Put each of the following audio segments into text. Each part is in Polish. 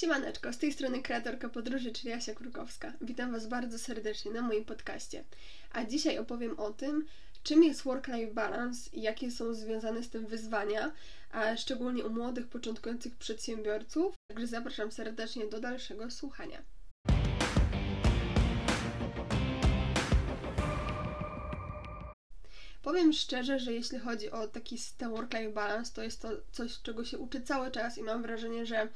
Siemaneczko, z tej strony kreatorka podróży, czyli Asia Krukowska. Witam Was bardzo serdecznie na moim podcaście. A dzisiaj opowiem o tym, czym jest work-life balance i jakie są związane z tym wyzwania, a szczególnie u młodych, początkujących przedsiębiorców. Także zapraszam serdecznie do dalszego słuchania. Powiem szczerze, że jeśli chodzi o taki system work-life balance, to jest to coś, czego się uczy cały czas i mam wrażenie, że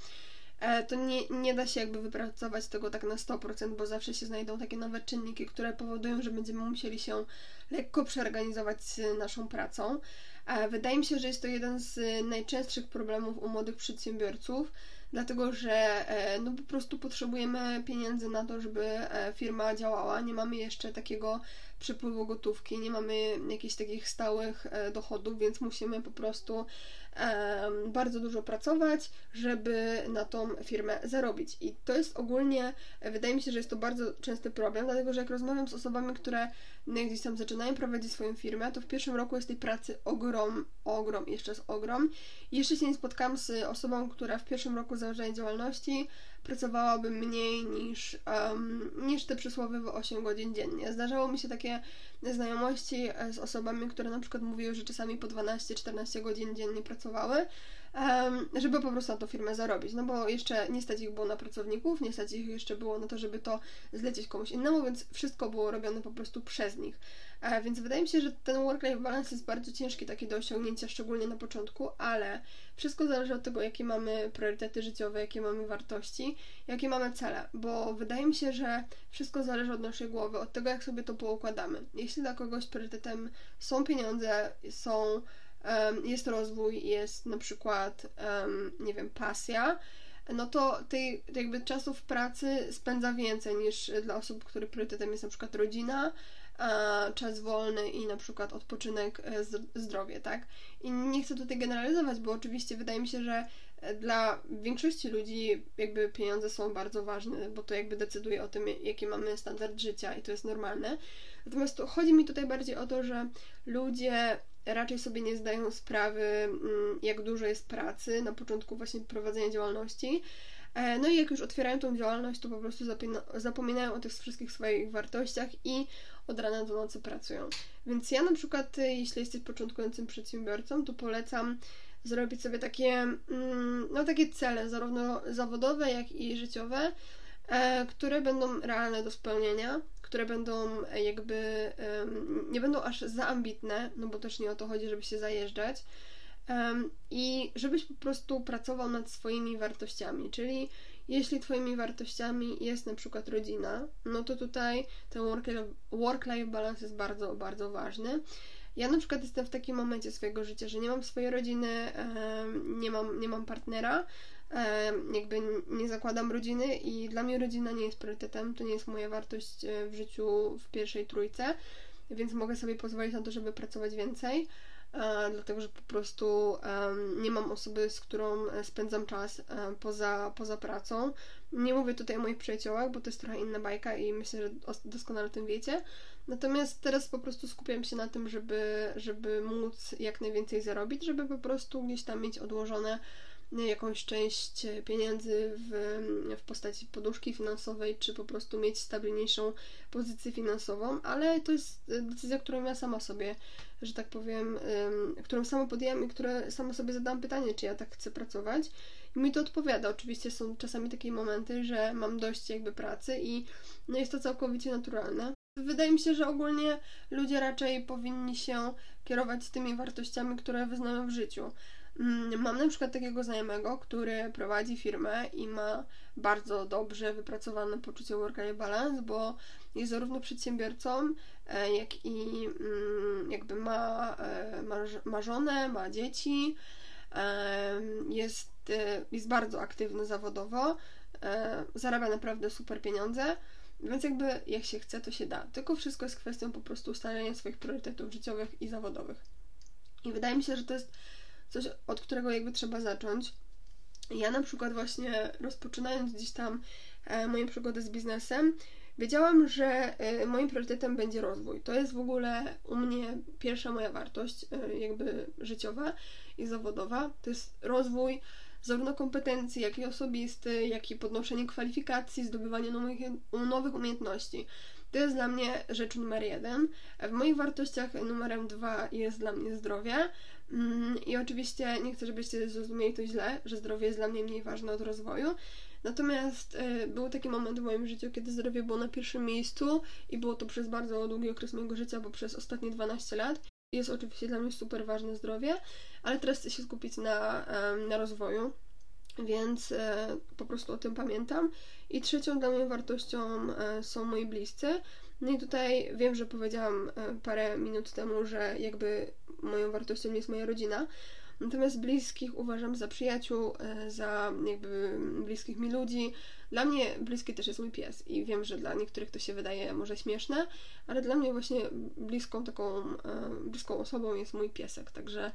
to nie, nie da się jakby wypracować tego tak na 100%, bo zawsze się znajdą takie nowe czynniki, które powodują, że będziemy musieli się lekko przeorganizować naszą pracą. E, wydaje mi się, że jest to jeden z najczęstszych problemów u młodych przedsiębiorców, dlatego że e, no po prostu potrzebujemy pieniędzy na to, żeby firma działała. Nie mamy jeszcze takiego przepływu gotówki, nie mamy jakichś takich stałych e, dochodów, więc musimy po prostu bardzo dużo pracować, żeby na tą firmę zarobić. I to jest ogólnie, wydaje mi się, że jest to bardzo częsty problem, dlatego że jak rozmawiam z osobami, które gdzieś tam zaczynają prowadzić swoją firmę, to w pierwszym roku jest tej pracy ogrom, ogrom, jeszcze jest ogrom. Jeszcze się nie spotkałam z osobą, która w pierwszym roku założenia działalności pracowałaby mniej niż, um, niż te przysłowiowe 8 godzin dziennie. Zdarzało mi się takie znajomości e, z osobami, które na przykład mówiły, że czasami po 12-14 godzin dziennie pracowały, żeby po prostu na tą firmę zarobić. No bo jeszcze nie stać ich było na pracowników, nie stać ich jeszcze było na to, żeby to zlecieć komuś innemu, więc wszystko było robione po prostu przez nich. E, więc wydaje mi się, że ten work-life balance jest bardzo ciężki taki do osiągnięcia, szczególnie na początku, ale wszystko zależy od tego, jakie mamy priorytety życiowe, jakie mamy wartości, jakie mamy cele, bo wydaje mi się, że wszystko zależy od naszej głowy, od tego, jak sobie to poukładamy. Jeśli dla kogoś priorytetem są pieniądze, są jest rozwój, jest na przykład, nie wiem, pasja, no to tej jakby czasu w pracy spędza więcej niż dla osób, których priorytetem jest na przykład rodzina, czas wolny i na przykład odpoczynek, e, zdrowie, tak? I nie chcę tutaj generalizować, bo oczywiście wydaje mi się, że e, dla większości ludzi jakby pieniądze są bardzo ważne, bo to jakby decyduje o tym, jaki mamy standard życia i to jest normalne. Natomiast chodzi mi tutaj bardziej o to, że ludzie raczej sobie nie zdają sprawy, mm, jak dużo jest pracy na początku właśnie prowadzenia działalności. E, no i jak już otwierają tą działalność, to po prostu zapominają o tych wszystkich swoich wartościach i od rana do nocy pracują. Więc ja na przykład, y, jeśli jesteś początkującym przedsiębiorcą, to polecam zrobić sobie takie, mm, no takie cele, zarówno zawodowe, jak i życiowe, e, które będą realne do spełnienia, które będą e, jakby, nie będą aż za ambitne, no bo też nie o to chodzi, żeby się zajeżdżać, i żebyś po prostu pracował nad swoimi wartościami, czyli jeśli Twoimi wartościami jest na przykład rodzina, no to tutaj ten work-life balance jest bardzo, bardzo ważny. Ja na przykład jestem w takim momencie swojego życia, że nie mam swojej rodziny, nie mam, nie mam partnera, jakby nie zakładam rodziny i dla mnie rodzina nie jest priorytetem, to nie jest moja wartość e, w życiu w pierwszej trójce, więc mogę sobie pozwolić na to, żeby pracować więcej dlatego że po prostu nie mam osoby, z którą e, spędzam czas e, poza, poza pracą. Nie mówię tutaj o moich przyjaciołach, bo to jest trochę inna bajka i myślę, że doskonale o tym wiecie. Natomiast teraz po prostu skupiam się na tym, żeby, żeby móc jak najwięcej zarobić, żeby po prostu gdzieś tam mieć odłożone jakąś część pieniędzy w, w postaci poduszki finansowej, czy po prostu mieć stabilniejszą pozycję finansową, ale to jest decyzja, którą ja sama sobie, że tak powiem, którą sama podjęłam i które sama sobie zadałam pytanie, czy ja tak chcę pracować. I mi to odpowiada. Oczywiście są czasami takie momenty, że mam dość jakby pracy i no jest to całkowicie naturalne. Wydaje mi się, że ogólnie ludzie raczej powinni się kierować tymi wartościami, które wyznają w życiu. Mm, mam na przykład takiego znajomego, który prowadzi firmę i ma bardzo dobrze wypracowane poczucie work-life balance, bo jest zarówno przedsiębiorcą, e, jak i mm, jakby ma, e, ma, żonę, ma dzieci, e, jest, jest bardzo aktywny zawodowo, zarabia naprawdę super pieniądze. Więc jakby jak się chce, to się da. Tylko wszystko jest kwestią po prostu ustalenia swoich priorytetów życiowych i zawodowych. I wydaje mi się, że to jest coś, od którego jakby trzeba zacząć. Ja na przykład właśnie rozpoczynając gdzieś tam e, moją przygodę z biznesem, wiedziałam, że e, moim priorytetem będzie rozwój. To jest w ogóle u mnie pierwsza moja wartość, e, jakby życiowa i zawodowa. To jest rozwój, zarówno kompetencji, jak i osobisty, jak i podnoszenie kwalifikacji, zdobywanie nowych, nowych umiejętności. To jest dla mnie rzecz numer jeden. W moich wartościach numerem dwa jest dla mnie zdrowie. Mm, I oczywiście nie chcę, żebyście zrozumieli to źle, że zdrowie jest dla mnie mniej ważne od rozwoju. Natomiast y, był taki moment w moim życiu, kiedy zdrowie było na pierwszym miejscu i było to przez bardzo długi okres mojego życia, bo przez ostatnie 12 lat. Jest oczywiście dla mnie super ważne zdrowie, ale teraz chcę się skupić na, na rozwoju, więc e, po prostu o tym pamiętam. I trzecią dla mnie wartością e, są moi bliscy. No i tutaj wiem, że powiedziałam e, parę minut temu, że jakby moją wartością jest moja rodzina, Natomiast bliskich uważam za przyjaciół, e, za jakby bliskich mi ludzi. Dla mnie bliski też jest mój pies i wiem, że dla niektórych to się wydaje może śmieszne, ale dla mnie właśnie bliską taką, e, bliską osobą jest mój piesek, także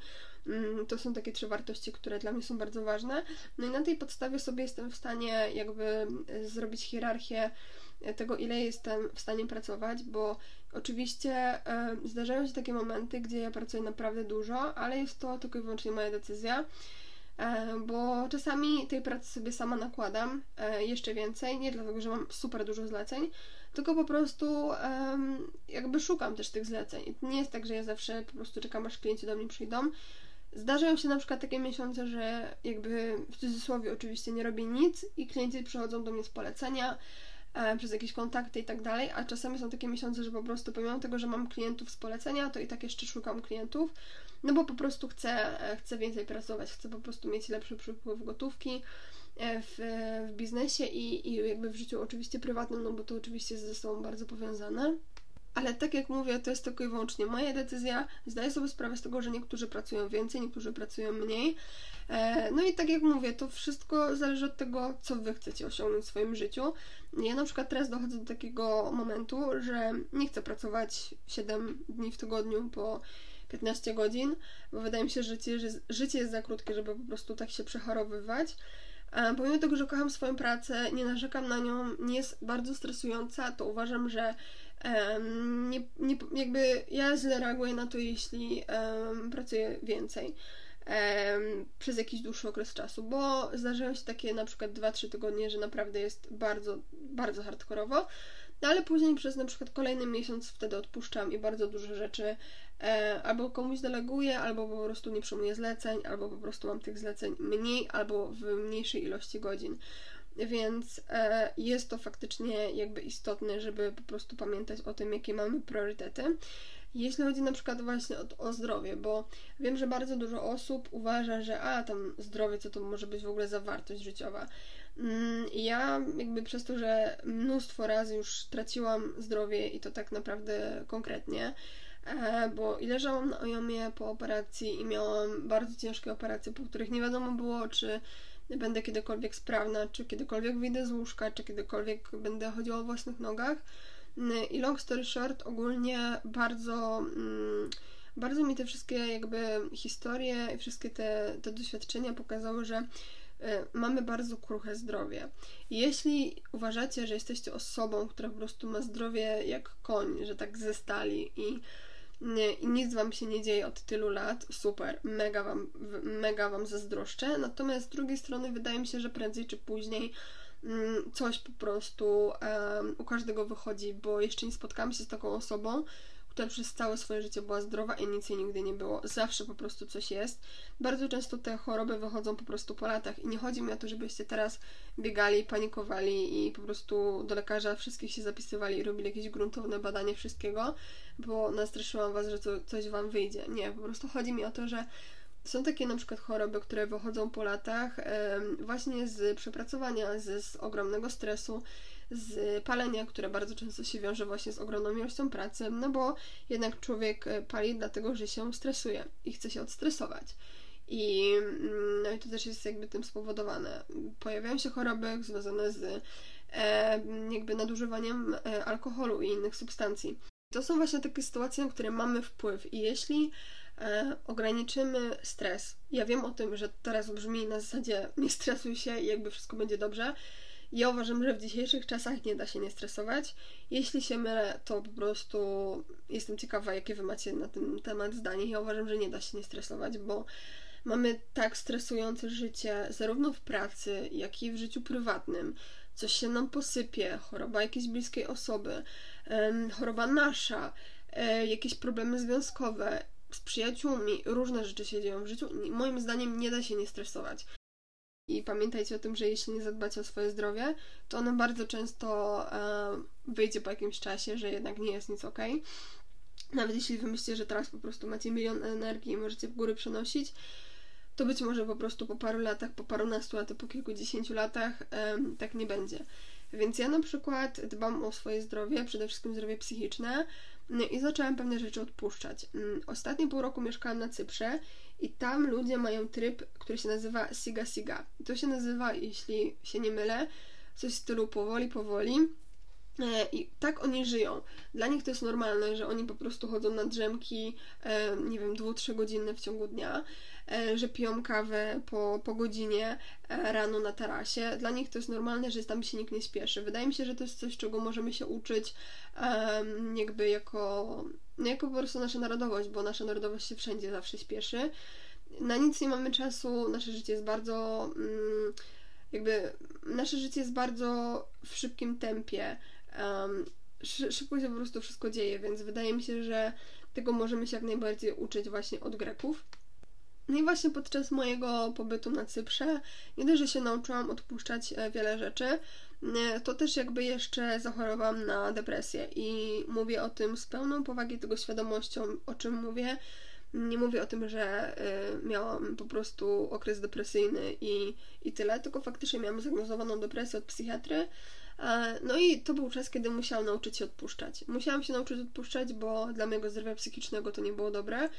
mm, to są takie trzy wartości, które dla mnie są bardzo ważne. No i na tej podstawie sobie jestem w stanie jakby zrobić hierarchię tego, ile jestem w stanie pracować, bo oczywiście e, zdarzają się takie momenty, gdzie ja pracuję naprawdę dużo, ale jest to tylko i wyłącznie moja decyzja, e, bo czasami tej pracy sobie sama nakładam e, jeszcze więcej, nie dlatego, że mam super dużo zleceń, tylko po prostu jakby szukam też tych zleceń. Nie jest tak, że ja zawsze po prostu czekam, aż klienci do mnie przyjdą. Zdarzają się na przykład takie miesiące, że jakby w cudzysłowie oczywiście nie robię nic i klienci przychodzą do mnie z polecenia, przez jakieś kontakty i tak dalej, a czasami są takie miesiące, że po prostu pomimo tego, że mam klientów z polecenia, to i tak jeszcze szukam klientów, no bo po prostu chcę, e, chcę więcej pracować, chcę po prostu mieć lepszy przepływ gotówki e, w, w biznesie i, i jakby w życiu oczywiście prywatnym, no bo to oczywiście jest ze sobą bardzo powiązane. Ale tak jak mówię, to jest tylko i wyłącznie moja decyzja. Zdaję sobie sprawę z tego, że niektórzy pracują więcej, niektórzy pracują mniej. E, no i tak jak mówię, to wszystko zależy od tego, co wy chcecie osiągnąć w swoim życiu. Ja na przykład teraz dochodzę do takiego momentu, że nie chcę pracować 7 dni w tygodniu po 15 godzin, bo wydaje mi się, że życie, jest za krótkie, żeby po prostu tak się przechorowywać. A pomimo tego, że kocham swoją pracę, nie narzekam na nią, nie jest bardzo stresująca, to uważam, że um, nie, nie, jakby ja źle reaguję na to, jeśli um, pracuję więcej przez jakiś dłuższy okres czasu, bo zdarzają się takie na przykład 2-3 tygodnie, że naprawdę jest bardzo, bardzo hardkorowo, no ale później przez na przykład kolejny miesiąc wtedy odpuszczam i bardzo dużo rzeczy e, albo komuś deleguję, albo po prostu nie przyjmuję zleceń, albo po prostu mam tych zleceń mniej, albo w mniejszej ilości godzin. Więc e, jest to faktycznie jakby istotne, żeby po prostu pamiętać o tym, jakie mamy priorytety. Jeśli chodzi na przykład właśnie o, o, zdrowie, bo wiem, że bardzo dużo osób uważa, że a tam zdrowie, co to może być w ogóle za wartość życiowa. Mm, ja jakby przez to, że mnóstwo razy już traciłam zdrowie i to tak naprawdę konkretnie, e, bo i leżałam na ojomie po operacji i miałam bardzo ciężkie operacje, po których nie wiadomo było, czy będę kiedykolwiek sprawna, czy kiedykolwiek wyjdę z łóżka, czy kiedykolwiek będę chodziła o własnych nogach. I long story short, ogólnie bardzo, mm, bardzo mi te wszystkie jakby historie i wszystkie te, te doświadczenia pokazały, że e, mamy bardzo kruche zdrowie. jeśli uważacie, że jesteście osobą, która po prostu ma zdrowie jak koń, że tak ze stali i, i nic wam się nie dzieje od tylu lat, super, mega wam, mega wam zazdroszczę. Natomiast z drugiej strony wydaje mi się, że prędzej czy później Mm, coś po prostu um, u każdego wychodzi, bo jeszcze nie spotkałam się z taką osobą, która przez całe swoje życie była zdrowa i nic jej nigdy nie było. Zawsze po prostu coś jest. Bardzo często te choroby wychodzą po prostu po latach i nie chodzi mi o to, żebyście teraz biegali, panikowali i po prostu do lekarza wszystkich się zapisywali i robili jakieś gruntowne badanie wszystkiego, bo nastraszyłam was, że to, coś wam wyjdzie. Nie, po prostu chodzi mi o to, że są takie na przykład choroby, które wychodzą po latach właśnie z przepracowania, z, z ogromnego stresu, z palenia, które bardzo często się wiąże właśnie z ogromną ilością pracy, no bo jednak człowiek e, pali dlatego, że się stresuje i chce się odstresować. I, mm, no i to też jest jakby tym spowodowane. Pojawiają się choroby związane z e, jakby nadużywaniem e, alkoholu i innych substancji. To są właśnie takie sytuacje, na które mamy wpływ i jeśli e, ograniczymy stres. Ja wiem o tym, że teraz brzmi na zasadzie nie stresuj się i jakby wszystko będzie dobrze. Ja uważam, że w dzisiejszych czasach nie da się nie stresować. Jeśli się mylę, to po prostu jestem ciekawa, jakie wy macie na ten temat zdanie. Ja uważam, że nie da się nie stresować, bo mamy tak stresujące życie, zarówno w pracy, jak i w życiu prywatnym, coś się nam posypie, choroba jakiejś bliskiej osoby, choroba nasza, e, jakieś problemy związkowe z przyjaciółmi, różne rzeczy się dzieją w życiu. Moim zdaniem nie da się nie stresować. I pamiętajcie o tym, że jeśli nie zadbacie o swoje zdrowie, to ono bardzo często e, wyjdzie po jakimś czasie, że jednak nie jest nic ok. Nawet jeśli wy myślicie, że teraz po prostu macie milion energii i możecie w góry przenosić, to być może po prostu po paru latach, po parunastu, to po kilkudziesięciu latach um, tak nie będzie. Więc ja na przykład dbam o swoje zdrowie, przede wszystkim zdrowie psychiczne i zaczęłam pewne rzeczy odpuszczać. Mm, ostatnie pół roku mieszkałam na Cyprze i tam ludzie mają tryb, który się nazywa Siga Siga. To się nazywa, jeśli się nie mylę, coś w stylu powoli, powoli I tak oni żyją. Dla nich to jest normalne, że oni po prostu chodzą na drzemki, e, nie wiem, dwu, trzy godziny w ciągu dnia, e, że piją kawę po, po godzinie rano na tarasie. Dla nich to jest normalne, że tam się nikt nie śpieszy. Wydaje mi się, że to jest coś, czego możemy się uczyć jakby jako, no jako po prostu nasza narodowość, bo nasza narodowość się wszędzie zawsze śpieszy. Na nic nie mamy czasu, nasze życie jest bardzo... Mm, jakby nasze życie jest bardzo w szybkim tempie um, szybko się po prostu wszystko dzieje, więc wydaje mi się, że tego możemy się jak najbardziej uczyć właśnie od Greków. No i właśnie podczas mojego pobytu na Cyprze nie dość, że się nauczyłam odpuszczać e, wiele rzeczy, e, to też jakby jeszcze zachorowałam na depresję i mówię o tym z pełną powagi tego świadomością, o czym mówię. Nie mówię o tym, że e, miałam po prostu okres depresyjny i, i tyle, tylko faktycznie miałam zdiagnozowaną depresję od psychiatry, no i to był czas, kiedy musiałam nauczyć się odpuszczać. Musiałam się nauczyć odpuszczać, bo dla mojego zdrowia psychicznego to nie było dobre,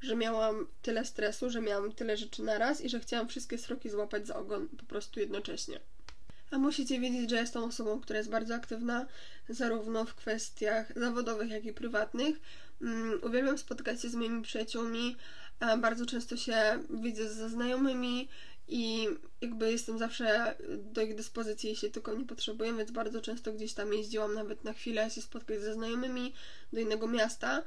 że miałam tyle stresu, że miałam tyle rzeczy naraz i że chciałam wszystkie sroki złapać za ogon po prostu jednocześnie. A musicie wiedzieć, że jestem osobą, która jest bardzo aktywna, zarówno w kwestiach zawodowych, jak i prywatnych. Um, uwielbiam spotkać się z moimi przyjaciółmi, bardzo często się widzę ze znajomymi, i jakby jestem zawsze do ich dyspozycji, jeśli tylko nie potrzebuję, więc bardzo często gdzieś tam jeździłam nawet na chwilę się spotkać ze znajomymi do innego miasta.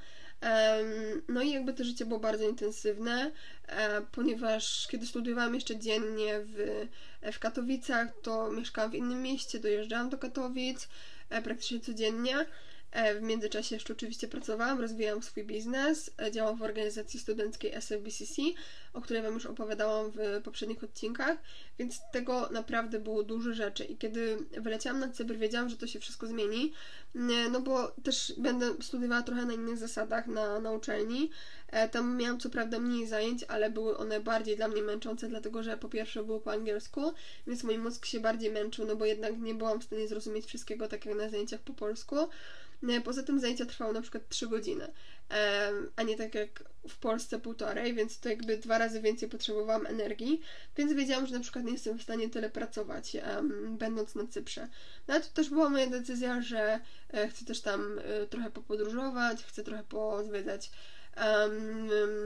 No i jakby to życie było bardzo intensywne, e, ponieważ kiedy studiowałam jeszcze dziennie w, w Katowicach, to mieszkałam w innym mieście, dojeżdżałam do Katowic e, praktycznie codziennie. E, w międzyczasie jeszcze oczywiście pracowałam, rozwijałam swój biznes, e, działam w organizacji studenckiej SFBCC, o której Wam już opowiadałam w poprzednich odcinkach, więc tego naprawdę było dużo rzeczy i kiedy wyleciałam na Cypr, wiedziałam, że to się wszystko zmieni, no bo też będę studiowała trochę na innych zasadach na, na uczelni. E, tam miałam co prawda mniej zajęć, ale były one bardziej dla mnie męczące, dlatego że po pierwsze było po angielsku, więc mój mózg się bardziej męczył, no bo jednak nie byłam w stanie zrozumieć wszystkiego tak jak na zajęciach po polsku. No poza tym zajęcia trwały na przykład 3 godziny, a nie tak jak w Polsce półtorej, więc to jakby dwa razy więcej potrzebowałam energii, więc wiedziałam, że na przykład nie jestem w stanie tyle pracować, będąc na Cyprze. No ale to też była moja decyzja, że e, chcę też tam e, trochę popodróżować, chcę trochę pozwiedzać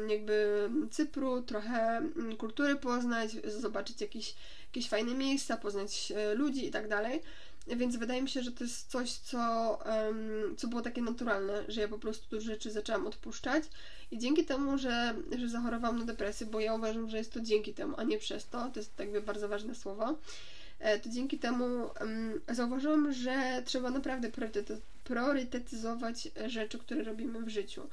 jakby Cypru, trochę mm, kultury poznać, zobaczyć jakieś, jakieś fajne miejsca, poznać e, ludzi i tak dalej. Więc wydaje mi się, że to jest coś, co, um, co było takie naturalne, że ja po prostu dużo rzeczy zaczęłam odpuszczać i dzięki temu, że, że zachorowałam na depresję, bo ja uważam, że jest to dzięki temu, a nie przez to, to jest jakby bardzo ważne słowo, e, to dzięki temu um, zauważyłam, że trzeba naprawdę priorytetyzować rzeczy, które robimy w życiu.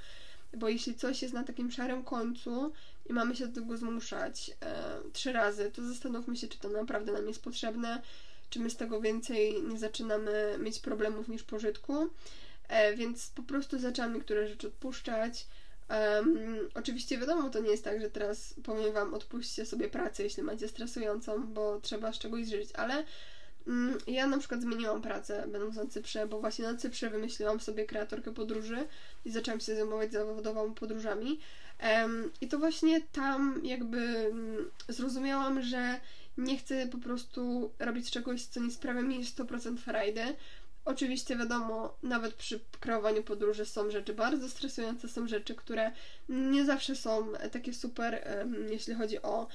Bo jeśli coś jest na takim szarym końcu i mamy się do tego zmuszać e, trzy razy, to zastanówmy się, czy to naprawdę nam jest potrzebne, czy my z tego więcej nie zaczynamy mieć problemów niż pożytku. E, więc po prostu zaczęłam niektóre rzeczy odpuszczać. Um, oczywiście wiadomo, to nie jest tak, że teraz powiem Wam, odpuśćcie sobie pracę, jeśli macie stresującą, bo trzeba z czegoś żyć, ale um, ja na przykład zmieniłam pracę, będąc na Cyprze, bo właśnie na Cyprze wymyśliłam sobie kreatorkę podróży i zaczęłam się zajmować zawodowo podróżami. Um, I to właśnie tam jakby um, zrozumiałam, że nie chcę po prostu robić czegoś, co nie sprawia mi 100% frajdy. Oczywiście wiadomo, nawet przy kreowaniu podróży są rzeczy bardzo stresujące, są rzeczy, które nie zawsze są takie super, jeśli chodzi o,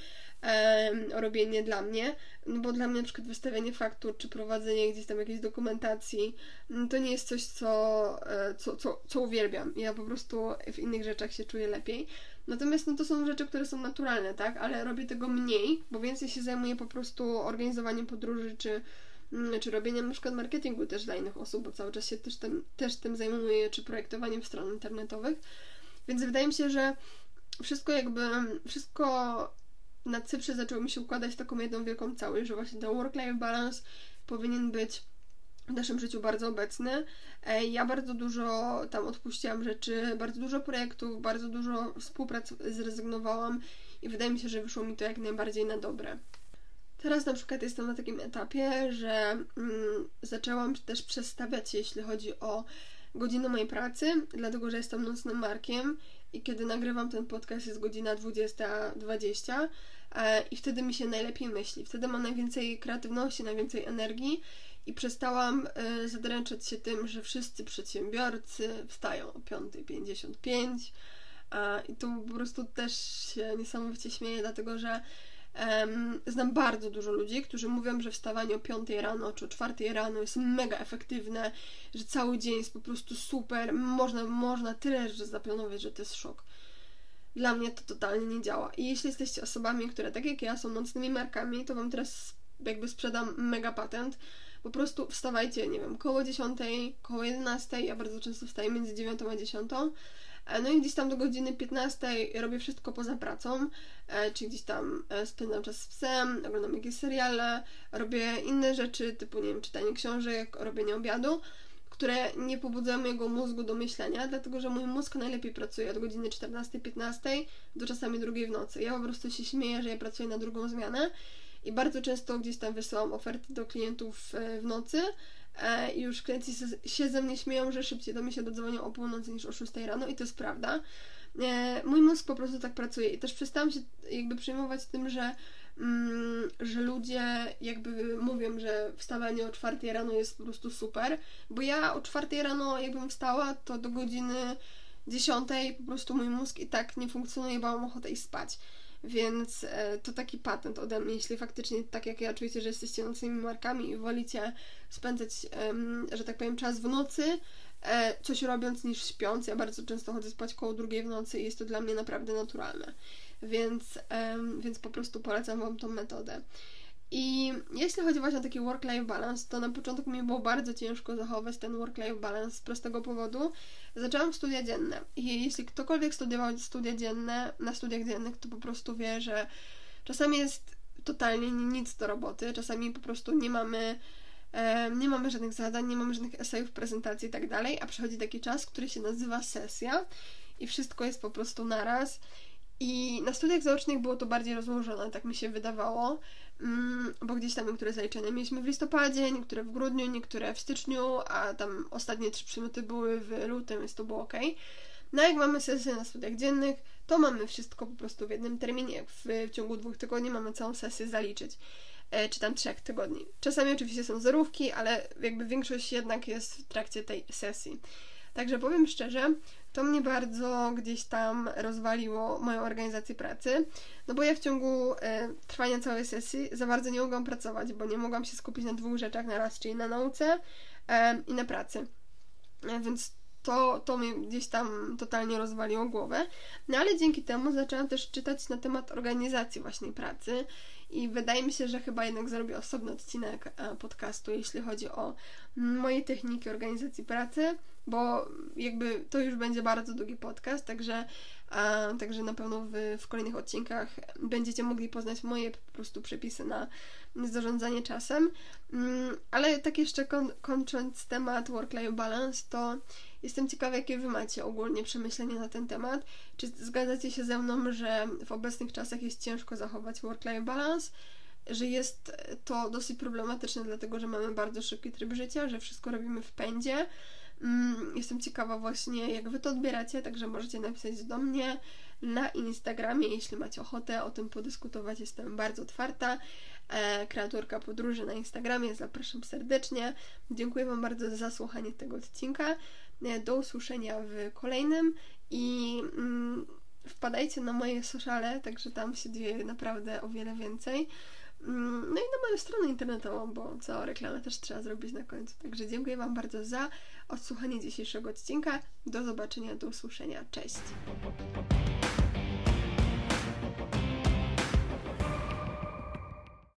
o robienie dla mnie, no bo dla mnie na przykład wystawianie faktur czy prowadzenie gdzieś tam jakiejś dokumentacji mm, to nie jest coś, co, e, co, co, co uwielbiam. Ja po prostu w innych rzeczach się czuję lepiej. Natomiast no to są rzeczy, które są naturalne, tak? Ale robię tego mniej, bo więcej się zajmuję po prostu organizowaniem podróży, czy, mm, czy robieniem na przykład marketingu też dla innych osób, bo cały czas się też tym, też tym zajmuję, czy projektowaniem stron internetowych. Więc wydaje mi się, że wszystko jakby, wszystko na Cyprze zaczęło mi się układać w taką jedną wielką całość, że właśnie ten work-life balance powinien być w naszym życiu bardzo obecny. E, ja bardzo dużo tam odpuściłam rzeczy, bardzo dużo projektów, bardzo dużo współprac zrezygnowałam i wydaje mi się, że wyszło mi to jak najbardziej na dobre. Teraz na przykład jestem na takim etapie, że mm, zaczęłam też przestawiać, jeśli chodzi o godziny mojej pracy, dlatego że jestem nocnym markiem i kiedy nagrywam ten podcast jest godzina 20.20 20, e, i wtedy mi się najlepiej myśli. Wtedy mam najwięcej kreatywności, najwięcej energii i przestałam y, zadręczać się tym, że wszyscy przedsiębiorcy wstają o 5.55 i tu po prostu też się niesamowicie śmieję, dlatego że um, znam bardzo dużo ludzi, którzy mówią, że wstawanie o 5 rano czy o 4 rano jest mega efektywne, że cały dzień jest po prostu super, można, można tyle rzeczy zaplanować, że to jest szok. Dla mnie to totalnie nie działa. I jeśli jesteście osobami, które tak jak ja są nocnymi markami, to Wam teraz jakby sprzedam mega patent, po prostu wstawajcie, nie wiem, koło 10, koło 11, ja bardzo często wstaję między 9 a 10. E, no i gdzieś tam do godziny 15 robię wszystko poza pracą, e, czyli gdzieś tam e, spędzam czas z psem, oglądam jakieś seriale, robię inne rzeczy, typu, nie wiem, czytanie książek, robienie obiadu, które nie pobudzają mojego mózgu do myślenia, dlatego że mój mózg najlepiej pracuje od godziny 14-15 do czasami drugiej w nocy. Ja po prostu się śmieję, że ja pracuję na drugą zmianę i bardzo często gdzieś tam wysyłam oferty do klientów e, w nocy e, i już klienci się ze mnie śmieją, że szybciej do mnie się dodzwonią o północy niż o 6 rano i to jest prawda. E, mój mózg po prostu tak pracuje i też przestałam się jakby przejmować tym, że mm, że ludzie jakby mówią, że wstawanie o 4 rano jest po prostu super, bo ja o 4 rano jakbym wstała, to do godziny 10 po prostu mój mózg i tak nie funkcjonuje, bo mam ochotę iść spać. Więc e, to taki patent ode mnie, jeśli faktycznie tak jak ja czujecie, że jesteście nocnymi markami i wolicie spędzać, że tak powiem, czas w nocy, e, coś robiąc niż śpiąc. Ja bardzo często chodzę spać koło drugiej w nocy i jest to dla mnie naprawdę naturalne. Więc, więc po prostu polecam Wam tą metodę. I jeśli chodzi właśnie o taki work-life balance, to na początku mi było bardzo ciężko zachować ten work-life balance z prostego powodu. Zaczęłam studia dzienne i jeśli ktokolwiek studiował studia dzienne, na studiach dziennych, to po prostu wie, że czasami jest totalnie nic do roboty, czasami po prostu nie mamy nie mamy żadnych zadań, nie mamy żadnych esejów, prezentacji i tak dalej, a przychodzi taki czas, który się nazywa sesja i wszystko jest po prostu naraz. I na studiach zaocznych było to bardziej rozłożone, tak mi się wydawało. Mm, bo gdzieś tam niektóre zaliczenia mieliśmy w listopadzie, niektóre w grudniu, niektóre w styczniu, a tam ostatnie trzy przymioty były w lutym, więc to było ok. No jak mamy sesję na studiach dziennych, to mamy wszystko po prostu w jednym terminie. W, w ciągu dwóch tygodni mamy całą sesję zaliczyć. E, czy tam trzech tygodni. Czasami oczywiście są zerówki, ale jakby większość jednak jest w trakcie tej sesji. Także powiem szczerze, to mnie bardzo gdzieś tam rozwaliło moją organizację pracy, no bo ja w ciągu e, trwania całej sesji za bardzo nie mogłam pracować, bo nie mogłam się skupić na dwóch rzeczach na raz, czyli na nauce e, i na pracy. E, więc to, to mnie gdzieś tam totalnie rozwaliło głowę. No ale dzięki temu zaczęłam też czytać na temat organizacji właśnie pracy i wydaje mi się, że chyba jednak zrobię osobny odcinek e, podcastu, jeśli chodzi o moje techniki organizacji pracy, bo jakby to już będzie bardzo długi podcast, także, a, także na pewno w, w kolejnych odcinkach będziecie mogli poznać moje po prostu przepisy na zarządzanie czasem. Mm, ale tak jeszcze kon, kończąc temat work-life balance, to jestem ciekawa, jakie Wy macie ogólnie przemyślenia na ten temat. Czy zgadzacie się ze mną, że w obecnych czasach jest ciężko zachować work-life balance? że jest to dosyć problematyczne, dlatego że mamy bardzo szybki tryb życia, że wszystko robimy w pędzie, jestem ciekawa właśnie, jak Wy to odbieracie, także możecie napisać do mnie na Instagramie, jeśli macie ochotę o tym podyskutować. Jestem bardzo otwarta. E, kreatorka podróży na Instagramie, zapraszam serdecznie. Dziękuję Wam bardzo za słuchanie tego odcinka. E, do usłyszenia w kolejnym i mm, wpadajcie na moje sociale, także tam się dzieje naprawdę o wiele więcej. Mm, no i na moją stronę internetową, bo całą reklamę też trzeba zrobić na końcu. Także dziękuję Wam bardzo za odsłuchanie dzisiejszego odcinka. Do zobaczenia, do usłyszenia. Cześć!